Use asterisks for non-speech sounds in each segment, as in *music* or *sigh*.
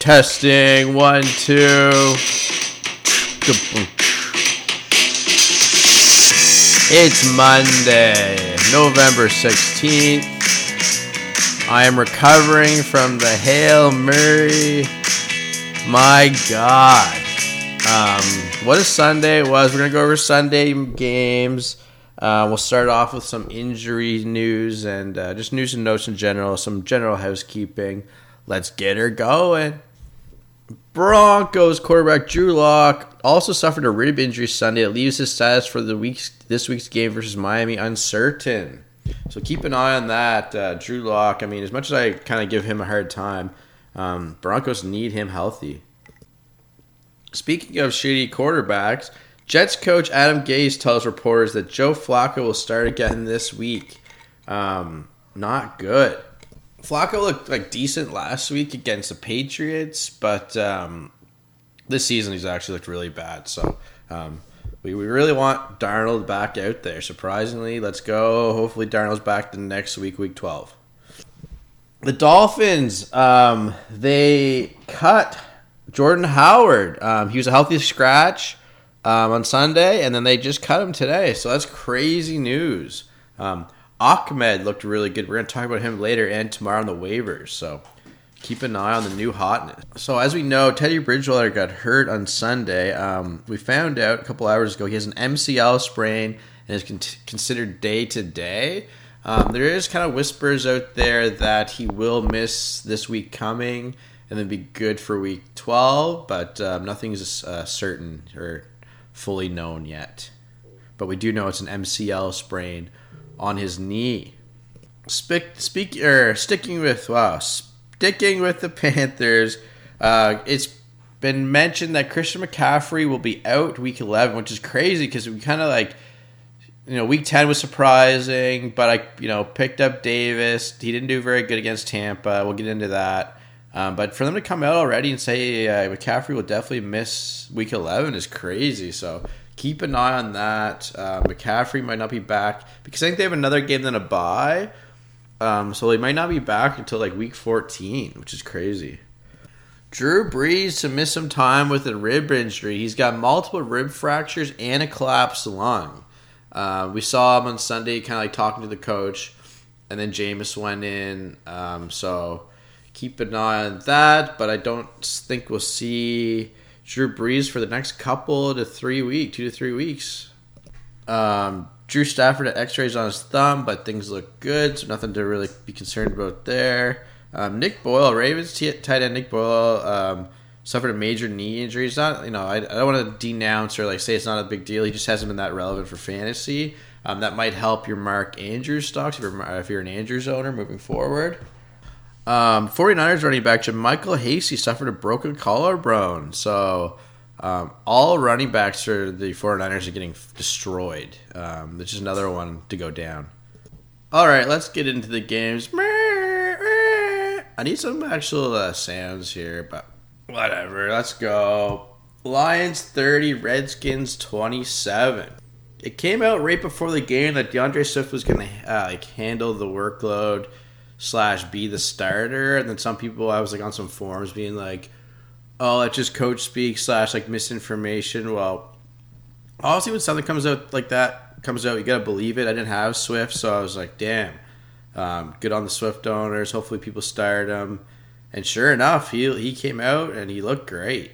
Testing one, two. It's Monday, November 16th. I am recovering from the Hail Murray. My God. Um, what a Sunday it was. We're going to go over Sunday games. Uh, we'll start off with some injury news and uh, just news and notes in general, some general housekeeping. Let's get her going. Broncos quarterback Drew Lock also suffered a rib injury Sunday. It leaves his status for the week's this week's game versus Miami uncertain. So keep an eye on that. Uh, Drew Lock. I mean, as much as I kind of give him a hard time, um, Broncos need him healthy. Speaking of shitty quarterbacks, Jets coach Adam Gase tells reporters that Joe Flacco will start again this week. Um, not good. Flacco looked like decent last week against the Patriots, but um, this season he's actually looked really bad. So um, we, we really want Darnold back out there. Surprisingly, let's go. Hopefully Darnold's back the next week, week twelve. The Dolphins, um, they cut Jordan Howard. Um, he was a healthy scratch um, on Sunday, and then they just cut him today. So that's crazy news. Ahmed looked really good. We're going to talk about him later and tomorrow on the waivers. So keep an eye on the new hotness. So as we know, Teddy Bridgewater got hurt on Sunday. Um, we found out a couple hours ago he has an MCL sprain and is con- considered day to day. Um, there is kind of whispers out there that he will miss this week coming and then be good for week 12, but um, nothing is uh, certain or fully known yet. But we do know it's an MCL sprain on his knee. Speak, speak er, sticking with wow, sticking with the *laughs* Panthers. Uh, it's been mentioned that Christian McCaffrey will be out week 11, which is crazy because we kind of like you know, week 10 was surprising, but I, you know, picked up Davis. He didn't do very good against Tampa. We'll get into that. Um, but for them to come out already and say uh, McCaffrey will definitely miss week 11 is crazy. So keep an eye on that. Uh, McCaffrey might not be back because I think they have another game than a bye. Um, so they might not be back until like week 14, which is crazy. Drew Brees to miss some time with a rib injury. He's got multiple rib fractures and a collapsed lung. Uh, we saw him on Sunday, kind of like talking to the coach, and then Jameis went in. Um, so keep an eye on that. But I don't think we'll see Drew Brees for the next couple to three weeks, two to three weeks. Um, Drew Stafford had X-rays on his thumb, but things look good, so nothing to really be concerned about there. Um, Nick Boyle, Ravens t- tight end Nick Boyle, um, suffered a major knee injury. It's not, you know, I, I don't want to denounce or like say it's not a big deal. He just hasn't been that relevant for fantasy. Um, that might help your Mark Andrews stocks if you're, if you're an Andrews owner moving forward. Um, 49ers running back JaMycal Hasty suffered a broken collarbone. So um, all running backs for the 49ers are getting destroyed. Um, which is another one to go down. All right, let's get into the games. I need some actual uh, sounds here, but whatever. Let's go. Lions 30, Redskins 27. It came out right before the game that D'Andre Swift was going to uh, like handle the workload slash be the starter, and then some people I was like on some forums being like, "Oh, that's just coach speak slash like misinformation." Well, obviously when something comes out like that comes out, you gotta believe it. I didn't have Swift, so I was like, "Damn." Um, good on the Swift owners. Hopefully, people start him. And sure enough, he he came out and he looked great.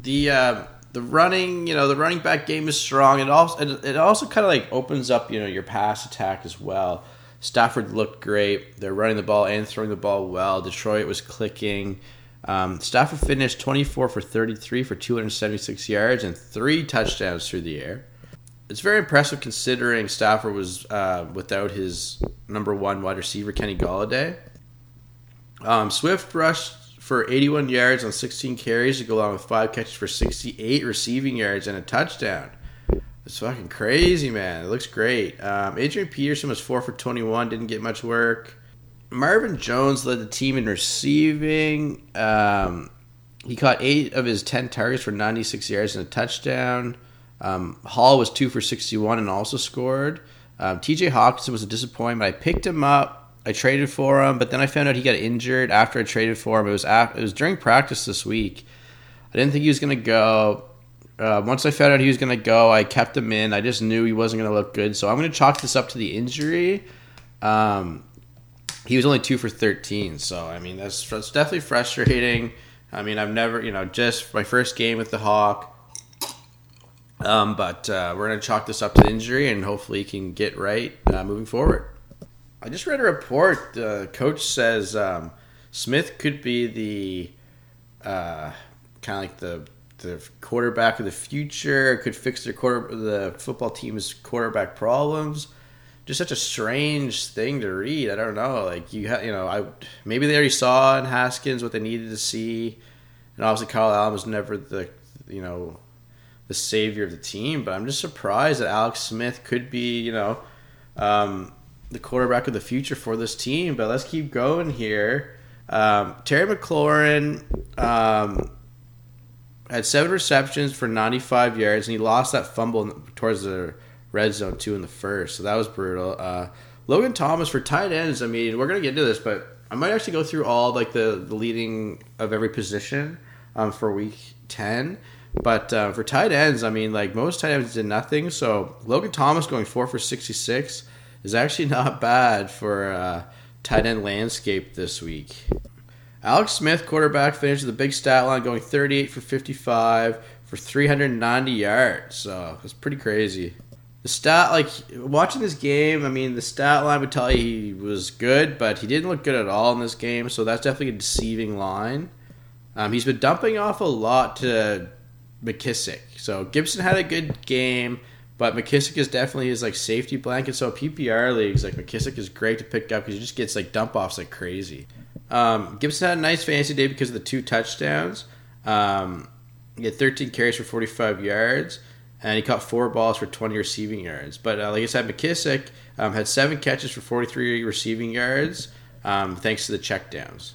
The uh, the running, you know, the running back game is strong. It also it, it also kind of like opens up, you know, your pass attack as well. Stafford looked great. They're running the ball and throwing the ball well. Detroit was clicking. Um, Stafford finished 24 for 33 for 276 yards and three touchdowns through the air. It's very impressive considering Stafford was uh, without his number one wide receiver, Kenny Golladay. Um, Swift rushed for 81 yards on 16 carries to go along with five catches for 68 receiving yards and a touchdown. It's fucking crazy, man. It looks great. Um, Adrian Peterson was four for 21, didn't get much work. Marvin Jones led the team in receiving. Um, he caught eight of his 10 targets for 96 yards and a touchdown. Um, Hall was two for 61 and also scored. Um, TJ Hockenson was a disappointment. I picked him up I traded for him, but then I found out he got injured after I traded for him. It was after, it was during practice this week. I didn't think he was going to go. Uh, once I found out he was going to go, I kept him in. I just knew he wasn't going to look good, so I'm going to chalk this up to the injury. Um, he was only two for 13, so I mean that's, that's definitely frustrating. I mean I've never, you know, just my first game with the Hawk. Um, but uh, we're going to chalk this up to injury, and hopefully he can get right uh, moving forward. I just read a report. The coach says um, Smith could be the uh, kind of like the the quarterback of the future. Could fix their quarter the football team's quarterback problems. Just such a strange thing to read. I don't know. Like you, ha- you know, I maybe they already saw in Haskins what they needed to see, and obviously Kyle Allen was never the you know the savior of the team. But I'm just surprised that Alex Smith could be you know. Um, the quarterback of the future for this team. But let's keep going here. Um, Terry McLaurin um, had seven receptions for 95 yards, and he lost that fumble towards the red zone too in the first. So that was brutal. Uh, Logan Thomas for tight ends. I mean, we're gonna get into this, but I might actually go through all like the, the leading of every position um, for week 10. But uh, for tight ends, I mean, like most tight ends did nothing. So Logan Thomas going four for 66 is actually *laughs* not bad for uh, tight end landscape this week. Alex Smith, quarterback, finished the big stat line going 38 for 55 for 390 yards. So it's pretty crazy. The stat, like watching this game, I mean, the stat line would tell you he was good, but he didn't look good at all in this game. So that's definitely a deceiving line. Um, he's been dumping off a lot to McKissic. So Gibson had a good game. But McKissic is definitely his like safety blanket. So PPR leagues, like McKissic is great to pick up because he just gets like dump offs like crazy. Um, Gibson had a nice fantasy day because of the two touchdowns. Um, he had 13 carries for 45 yards, and he caught four balls for 20 receiving yards. But uh, like I said, McKissic um, had seven catches for 43 receiving yards, um, thanks to the checkdowns.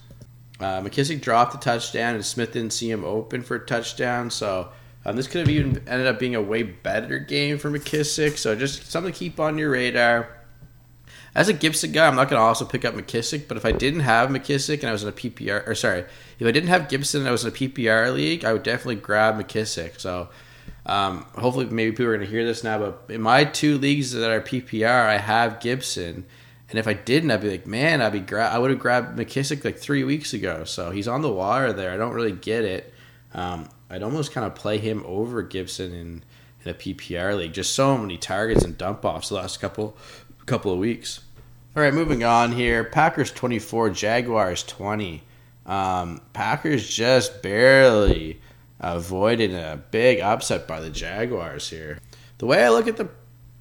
Uh, McKissic dropped the touchdown, and Smith didn't see him open for a touchdown, so um, this could have even ended up being a way better game for McKissic. So just something to keep on your radar. As a Gibson guy, I'm not going to also pick up McKissic, but if I didn't have McKissic and I was in a PPR, or sorry, if I didn't have Gibson and I was in a PPR league, I would definitely grab McKissic. So um, hopefully, maybe people are going to hear this now. But in my two leagues that are PPR, I have Gibson, and if I didn't, I'd be like, man, I'd be gra- I would have grabbed McKissic like three weeks ago. So he's on the wire there. I don't really get it. Um, I'd almost kind of play him over Gibson in, in a PPR league. Just so many targets and dump offs the last couple couple of weeks. All right, moving on here. Packers 24, Jaguars 20. Um, Packers just barely avoided a big upset by the Jaguars here. The way I look at the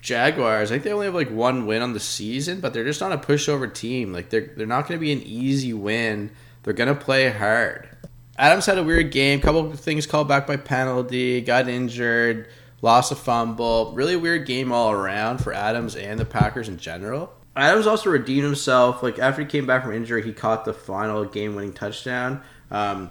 Jaguars, I think they only have like one win on the season, but they're just not a pushover team. Like they're they're not going to be an easy win. They're going to play hard. Adams had a weird game. Couple things called back by penalty. Got injured. Lost a fumble. Really weird game all around for Adams and the Packers in general. Adams also redeemed himself. Like after he came back from injury, he caught the final game-winning touchdown. Um,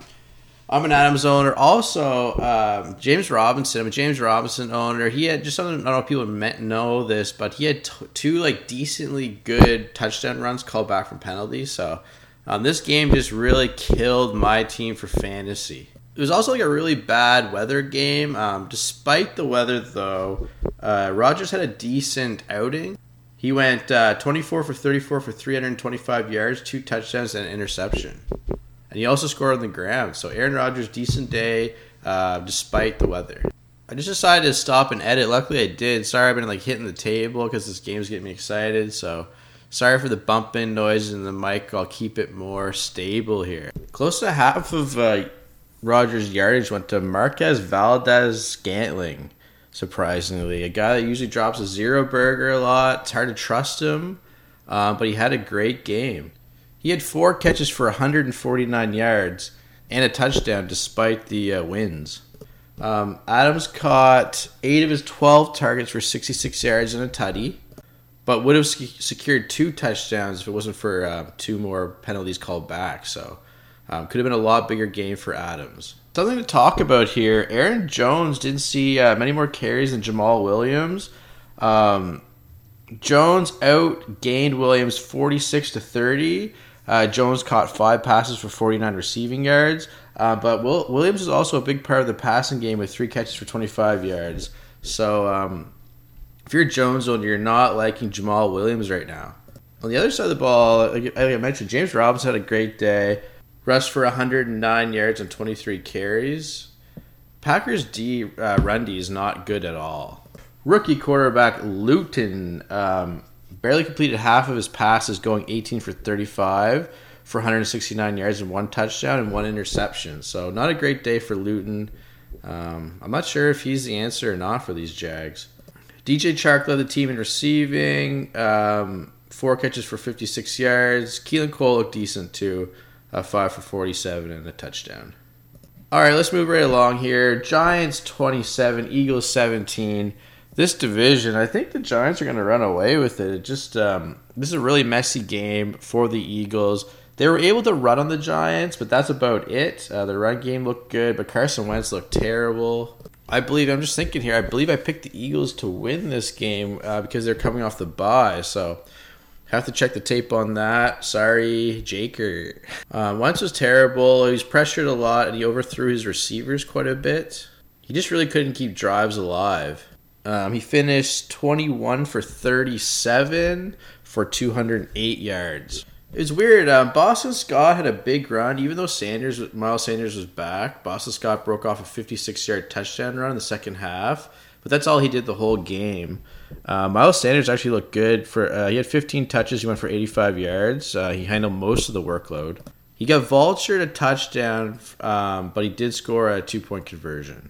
I'm an Adams owner. Also, um, James Robinson. I'm a James Robinson owner. He had just something. I don't know if people know this, but he had t- two like decently good touchdown runs called back from penalties. So um, this game just really killed my team for fantasy. It was also like a really bad weather game. Um, despite the weather, though, uh, Rodgers had a decent outing. He went uh, 24 for 34 for 325 yards, two touchdowns, and an interception. And he also scored on the ground. So Aaron Rodgers, decent day, uh, despite the weather. I just decided to stop and edit. Luckily, I did. Sorry, I've been like hitting the table because this game's getting me excited. So Sorry for the bumping noise in the mic. I'll keep it more stable here. Close to half of uh, Rodgers' yardage went to Marquez Valdes-Scantling. Surprisingly, a guy that usually drops a zero burger a lot. It's hard to trust him, uh, but he had a great game. He had four catches for 149 yards and a touchdown despite the uh, wins. Um, Adams caught eight of his 12 targets for 66 yards and a tutty but would have secured two touchdowns if it wasn't for uh, two more penalties called back. So um, could have been a lot bigger game for Adams. Something to talk about here. Aaron Jones didn't see uh, many more carries than Jamaal Williams. Um, Jones outgained Williams 46 to 30. Uh, Jones caught five passes for 49 receiving yards. Uh, but Will, Williams is also a big part of the passing game with three catches for 25 yards. So um, if you're Jones and you're not liking Jamaal Williams right now. On the other side of the ball, like I mentioned, James Robinson had a great day. Rushed for 109 yards and 23 carries. Packers D uh, run D is not good at all. Rookie quarterback Luton um, barely completed half of his passes, going 18 for 35 for 169 yards and one touchdown and one interception. So not a great day for Luton. Um, I'm not sure if he's the answer or not for these Jags. DJ Chark led the team in receiving, um, four catches for 56 yards. Keelan Cole looked decent too, uh, five for 47 and a touchdown. All right, let's move right along here. Giants 27, Eagles 17. This division, I think the Giants are going to run away with it. it just um, this is a really messy game for the Eagles. They were able to run on the Giants, but that's about it. Uh, the run game looked good, but Carson Wentz looked terrible. I believe I'm just thinking here. I believe I picked the Eagles to win this game uh, because they're coming off the bye. So have to check the tape on that. Sorry, Jaker. Um, Wentz was terrible. He was pressured a lot, and he overthrew his receivers quite a bit. He just really couldn't keep drives alive. Um, he finished 21 for 37 for 208 yards. It's weird. Um, Boston Scott had a big run, even though Sanders, Miles Sanders was back. Boston Scott broke off a 56-yard touchdown run in the second half, but that's all he did the whole game. Uh, Miles Sanders actually looked good for. Uh, he had 15 touches. He went for 85 yards. Uh, he handled most of the workload. He got vultured a touchdown, um, but he did score a two-point conversion.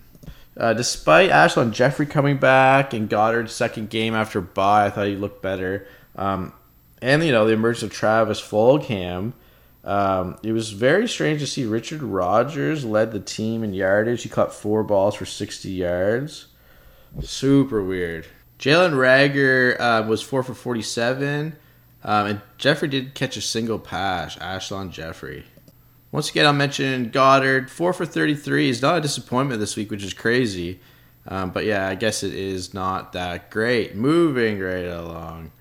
Uh, despite Alshon Jeffery coming back and Goedert's second game after bye, I thought he looked better. Um, and you know the emergence of Travis Fulgham. Um, it was very strange to see Richard Rodgers led the team in yardage. He caught four balls for 60 yards. Super weird. Jalen Reagor uh, was four for 47. Um, and Jeffery did catch a single pass, Alshon Jeffery. Once again, I'll mention Goedert, four for 33 is not a disappointment this week, which is crazy. Um, but yeah, I guess it is not that great. Moving right along.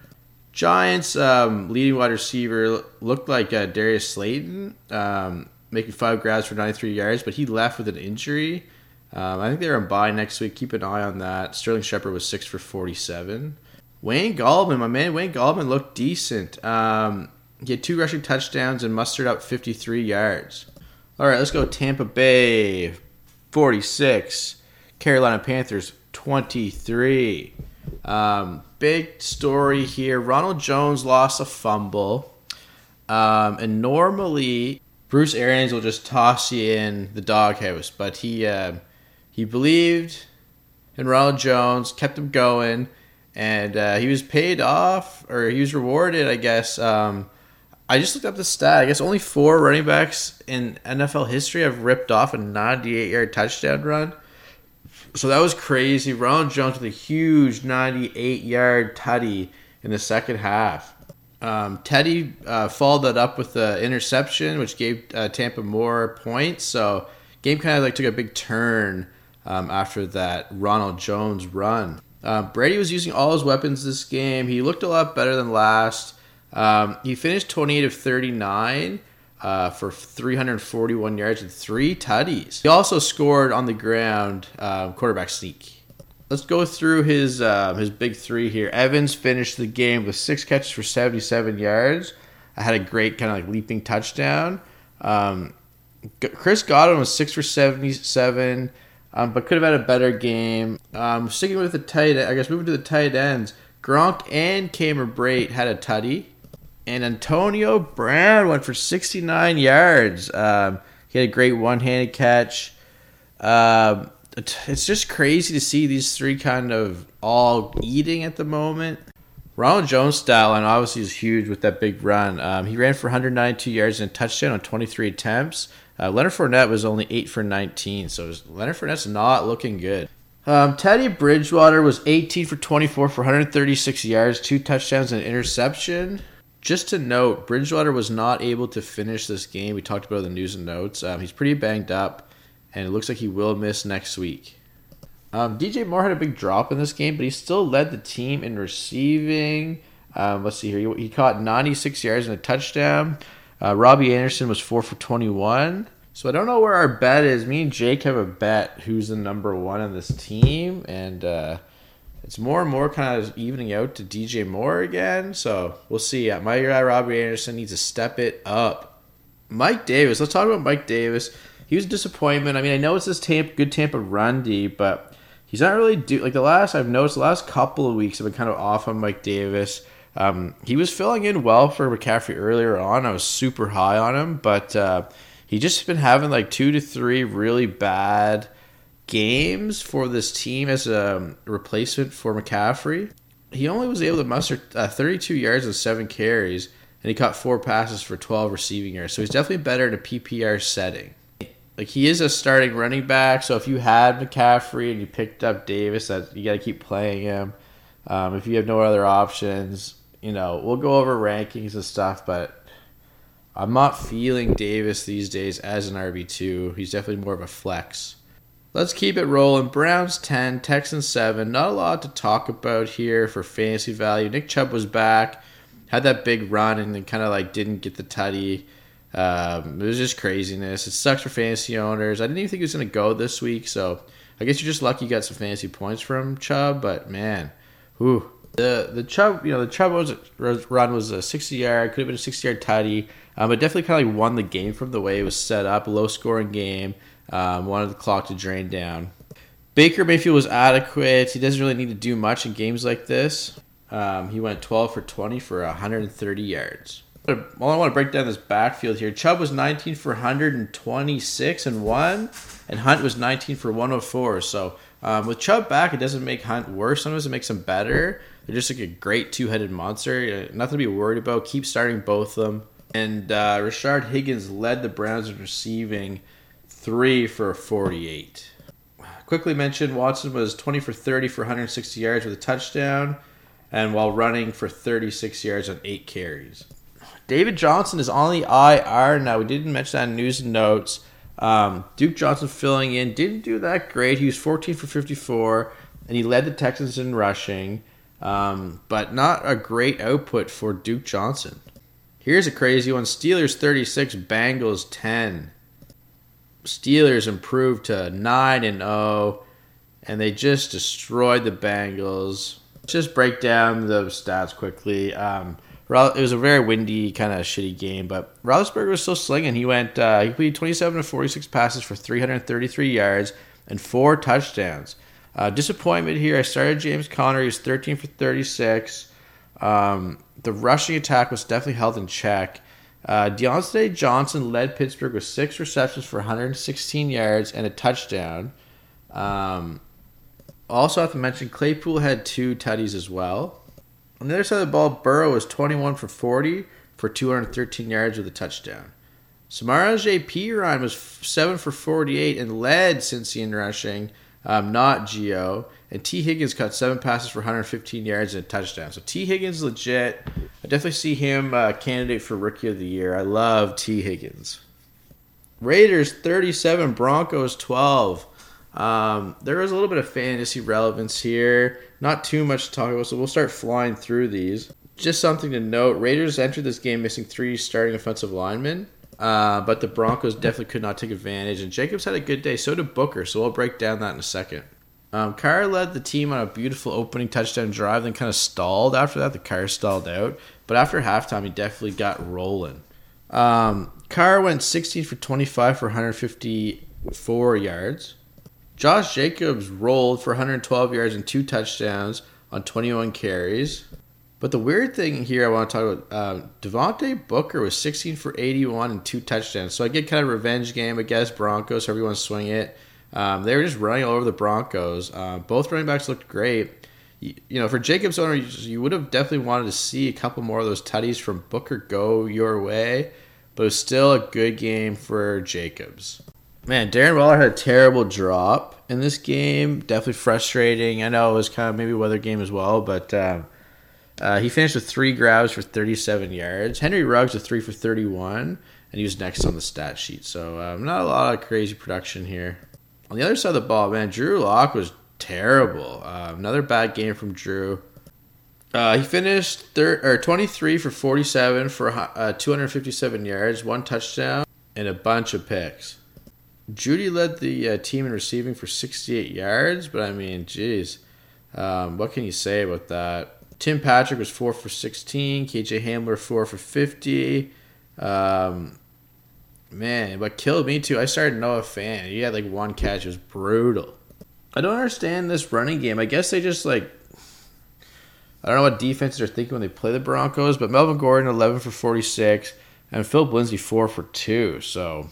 Giants um, leading wide receiver looked like uh, Darius Slayton, um, making five grabs for 93 yards, but he left with an injury. Um, I think they're on bye next week. Keep an eye on that. Sterling Shepard was six for 47. Wayne Gallman, my man, Wayne Gallman looked decent. Um, he had two rushing touchdowns and mustered up 53 yards. All right, let's go Tampa Bay 46, Carolina Panthers 23. Um, big story here. Ronald Jones lost a fumble. Um, and normally Bruce Arians will just toss you in the doghouse, but he uh, he believed in Ronald Jones, kept him going, and uh, he was paid off or he was rewarded, I guess. Um, I just looked up the stat. I guess only four running backs in NFL history have ripped off a 98 yard touchdown run. So that was crazy. Ronald Jones with a huge 98 yard tutty in the second half. Um, Teddy uh, followed that up with the interception, which gave uh, Tampa more points. So game kind of like took a big turn um, after that Ronald Jones run. Uh, Brady was using all his weapons this game. He looked a lot better than last. Um, he finished 28 of 39 uh, for 341 yards and three tutties. He also scored on the ground uh, quarterback sneak. Let's go through his uh, his big three here. Evans finished the game with six catches for 77 yards. I had a great kind of like leaping touchdown. Um, Chris Godwin was six for 77, um, but could have had a better game. Um, sticking with the tight, I guess moving to the tight ends. Gronk and Cameron Brate had a tutty and Antonio Brown went for 69 yards. Um, he had a great one-handed catch. Um, it's just crazy to see these three kind of all eating at the moment. Ronald Jones style and obviously is huge with that big run. Um, he ran for 192 yards and a touchdown on 23 attempts. Uh, Leonard Fournette was only 8 for 19, so Leonard Fournette's not looking good. Um, Teddy Bridgewater was 18 for 24 for 136 yards, two touchdowns, and an interception just to note, Bridgewater was not able to finish this game. We talked about the news and notes. Um, he's pretty banged up, and it looks like he will miss next week. Um, DJ Moore had a big drop in this game, but he still led the team in receiving. Um, let's see here. He, he, caught 96 yards and a touchdown. Uh, Robbie Anderson was 4 for 21. So I don't know where our bet is. Me and Jake have a bet who's the number one on this team. And uh, it's more and more kind of evening out to DJ Moore again. So we'll see. Uh, my guy Robbie Anderson needs to step it up. Mike Davis. Let's talk about Mike Davis. He was a disappointment. I mean, I know it's this Tampa, good Tampa run D, but he's not really do like the last I've noticed. The last couple of weeks have been kind of off on Mike Davis. Um, he was filling in well for McCaffrey earlier on. I was super high on him, but uh, he just been having like two to three really bad games for this team as a replacement for McCaffrey. He only was able to muster uh, 32 yards and seven carries, and he caught four passes for 12 receiving yards. So he's definitely better in a PPR setting. Like he is a starting running back, so if you had McCaffrey and you picked up Davis, that you got to keep playing him. Um, if you have no other options, you know, we'll go over rankings and stuff, but I'm not feeling Davis these days as an RB2. He's definitely more of a flex. Let's keep it rolling. Browns 10, Texans 7. Not a lot to talk about here for fantasy value. Nick Chubb was back, had that big run, and then kind of like didn't get the tutty. Um, it was just craziness. It sucks for fantasy owners. I didn't even think he was going to go this week, so I guess you're just lucky you got some fantasy points from Chubb, but man, whew, the the Chubb, you know, the Chubb was, run was a 60 yard, could have been a 60 yard tidy. Um, it definitely kind of like won the game from the way it was set up. Low scoring game. Um, wanted the clock to drain down. Baker Mayfield was adequate. He doesn't really need to do much in games like this. Um, he went 12 for 20 for 130 yards. Well, I want to break down this backfield here. Chubb was 19 for 126 and one, and Hunt was 19 for 104. So um, with Chubb back, it doesn't make Hunt worse. Sometimes it makes him better. They're just like a great two-headed monster. Uh, nothing to be worried about. Keep starting both of them. And uh, Rashard Higgins led the Browns in receiving three for 48. Quickly mentioned, Watson was 20 for 30 for 160 yards with a touchdown, and while running for 36 yards on eight carries. David Johnson is on the IR now. We didn't mention that in news and notes. Um, Duke Johnson filling in didn't do that great. He was 14 for 54, and he led the Texans in rushing, um, but not a great output for Duke Johnson. Here's a crazy one Steelers 36, Bengals 10. Steelers improved to 9 and 0, and they just destroyed the Bengals. Just break down the stats quickly. Um, it was a very windy, kind of shitty game, but Roethlisberger was still slinging. He went, uh, he completed 27 to 46 passes for 333 yards and four touchdowns. Uh, disappointment here. I started James Conner. He was 13 for 36. Um, the rushing attack was definitely held in check. Uh, Diontae Johnson led Pittsburgh with six receptions for 116 yards and a touchdown. Um, also, have to mention Claypool had two tutties as well. On the other side of the ball, Burrow was 21 for 40 for 213 yards with a touchdown. Samaje Perine was 7 for 48 and led Cincy in rushing, um, not Gio. And Tee Higgins caught seven passes for 115 yards and a touchdown. So Tee Higgins legit. I definitely see him uh, candidate for Rookie of the Year. I love Tee Higgins. Raiders 37, Broncos 12. Um, there is a little bit of fantasy relevance here. Not too much to talk about, so we'll start flying through these. Just something to note Raiders entered this game missing three starting offensive linemen, uh, but the Broncos definitely could not take advantage. And Jacobs had a good day, so did Booker, so we'll break down that in a second. Um, Carr led the team on a beautiful opening touchdown drive, then kind of stalled after that. The car stalled out, but after halftime, he definitely got rolling. Um, Carr went 16 for 25 for 154 yards. Josh Jacobs rolled for 112 yards and two touchdowns on 21 carries. But the weird thing here I want to talk about, uh, Devontae Booker was 16 for 81 and two touchdowns. So I get kind of revenge game against Broncos, want to swing it. Um, they were just running all over the Broncos. Uh, both running backs looked great. You, you know, for Jacobs owner, you, you, would have definitely wanted to see a couple more of those tutties from Booker go your way, but it was still a good game for Jacobs. Man, Darren Waller had a terrible drop in this game. Definitely frustrating. I know it was kind of maybe weather game as well, but uh, uh, he finished with three grabs for 37 yards. Henry Ruggs with three for 31, and he was next on the stat sheet. So um, not a lot of crazy production here. On the other side of the ball, man, Drew Lock was terrible. Uh, another bad game from Drew. Uh, he finished thir- or 23 for 47 for uh, 257 yards, one touchdown, and a bunch of picks. Jeudy led the uh, team in receiving for 68 yards, but I mean, geez, um, what can you say about that? Tim Patrick was 4 for 16, KJ Hamler 4 for 50. Um, man, what killed me too, I started Noah Fant. He had like one catch, it was brutal. I don't understand this running game. I guess they just like I don't know what defenses are thinking when they play the Broncos, but Melvin Gordon eleven for forty six and Phillip Lindsay four for two. So,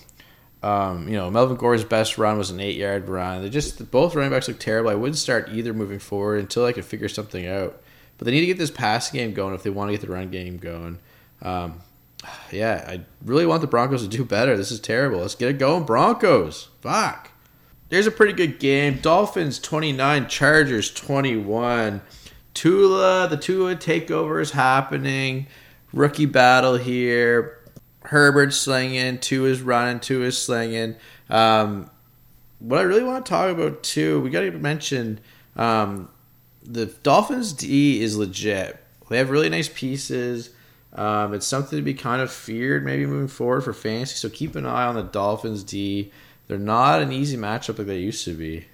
um, you know, Melvin Gordon's best run was an eight yard run. They just both running backs look terrible. I wouldn't start either moving forward until I could figure something out. But they need to get this passing game going if they want to get the run game going. Um, yeah, I really want the Broncos to do better. This is terrible. Let's get it going, Broncos. Fuck. There's a pretty good game. Dolphins 29, Chargers 21. Tula, the Tula takeover is happening. Rookie battle here. Herbert slinging, Tua's running, Tua's slinging. Um, what I really want to talk about too, we got to mention um, the Dolphins D is legit. They have really nice pieces. Um, it's something to be kind of feared maybe moving forward for fantasy. So keep an eye on the Dolphins D. They're not an easy matchup like they used to be.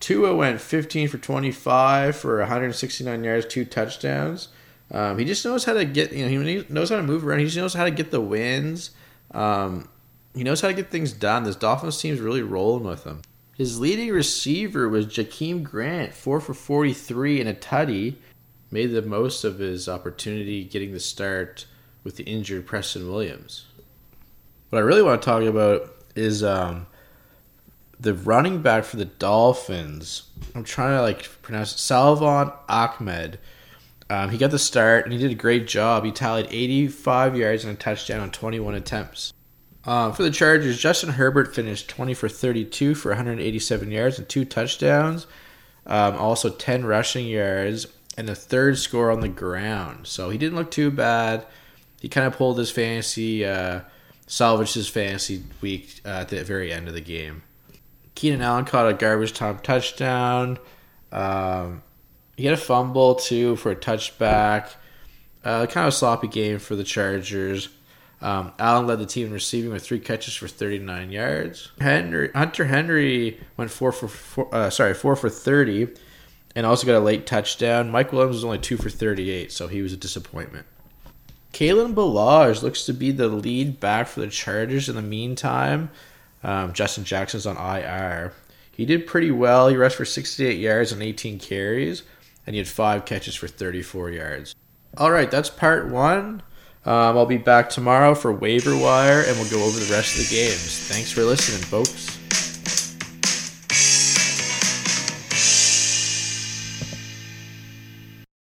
Tua went 15 for 25 for 169 yards, two touchdowns. Um, he just knows how to get, you know, he knows how to move around. He just knows how to get the wins. Um, he knows how to get things done. This Dolphins team's really rolling with him. His leading receiver was Jakeem Grant, 4 for 43 and a tutty. Made the most of his opportunity getting the start with the injured Preston Williams. What I really want to talk about is um, the running back for the Dolphins. I'm trying to like pronounce it. Salvon Ahmed. Um, he got the start and he did a great job. He tallied 85 yards and a touchdown on 21 attempts. Um, for the Chargers, Justin Herbert finished 20 for 32 for 187 yards and two touchdowns. Um, also 10 rushing yards and the third score on the ground. So he didn't look too bad. He kind of pulled his fantasy, uh, salvaged his fantasy week uh, at the very end of the game. Keenan Allen caught a garbage time touchdown. Um, he had a fumble too for a touchback. Uh, kind of a sloppy game for the Chargers. Um, Allen led the team in receiving with three catches for 39 yards. Henry, Hunter Henry went four for four, uh, sorry four for 30, and also got a late touchdown. Mike Williams was only two for 38, so he was a disappointment. Kalen Ballage looks to be the lead back for the Chargers in the meantime. Um, Justin Jackson's on IR. He did pretty well. He rushed for 68 yards and 18 carries, and he had five catches for 34 yards. All right, that's part one. Um, I'll be back tomorrow for waiver wire, and we'll go over the rest of the games. Thanks for listening, folks.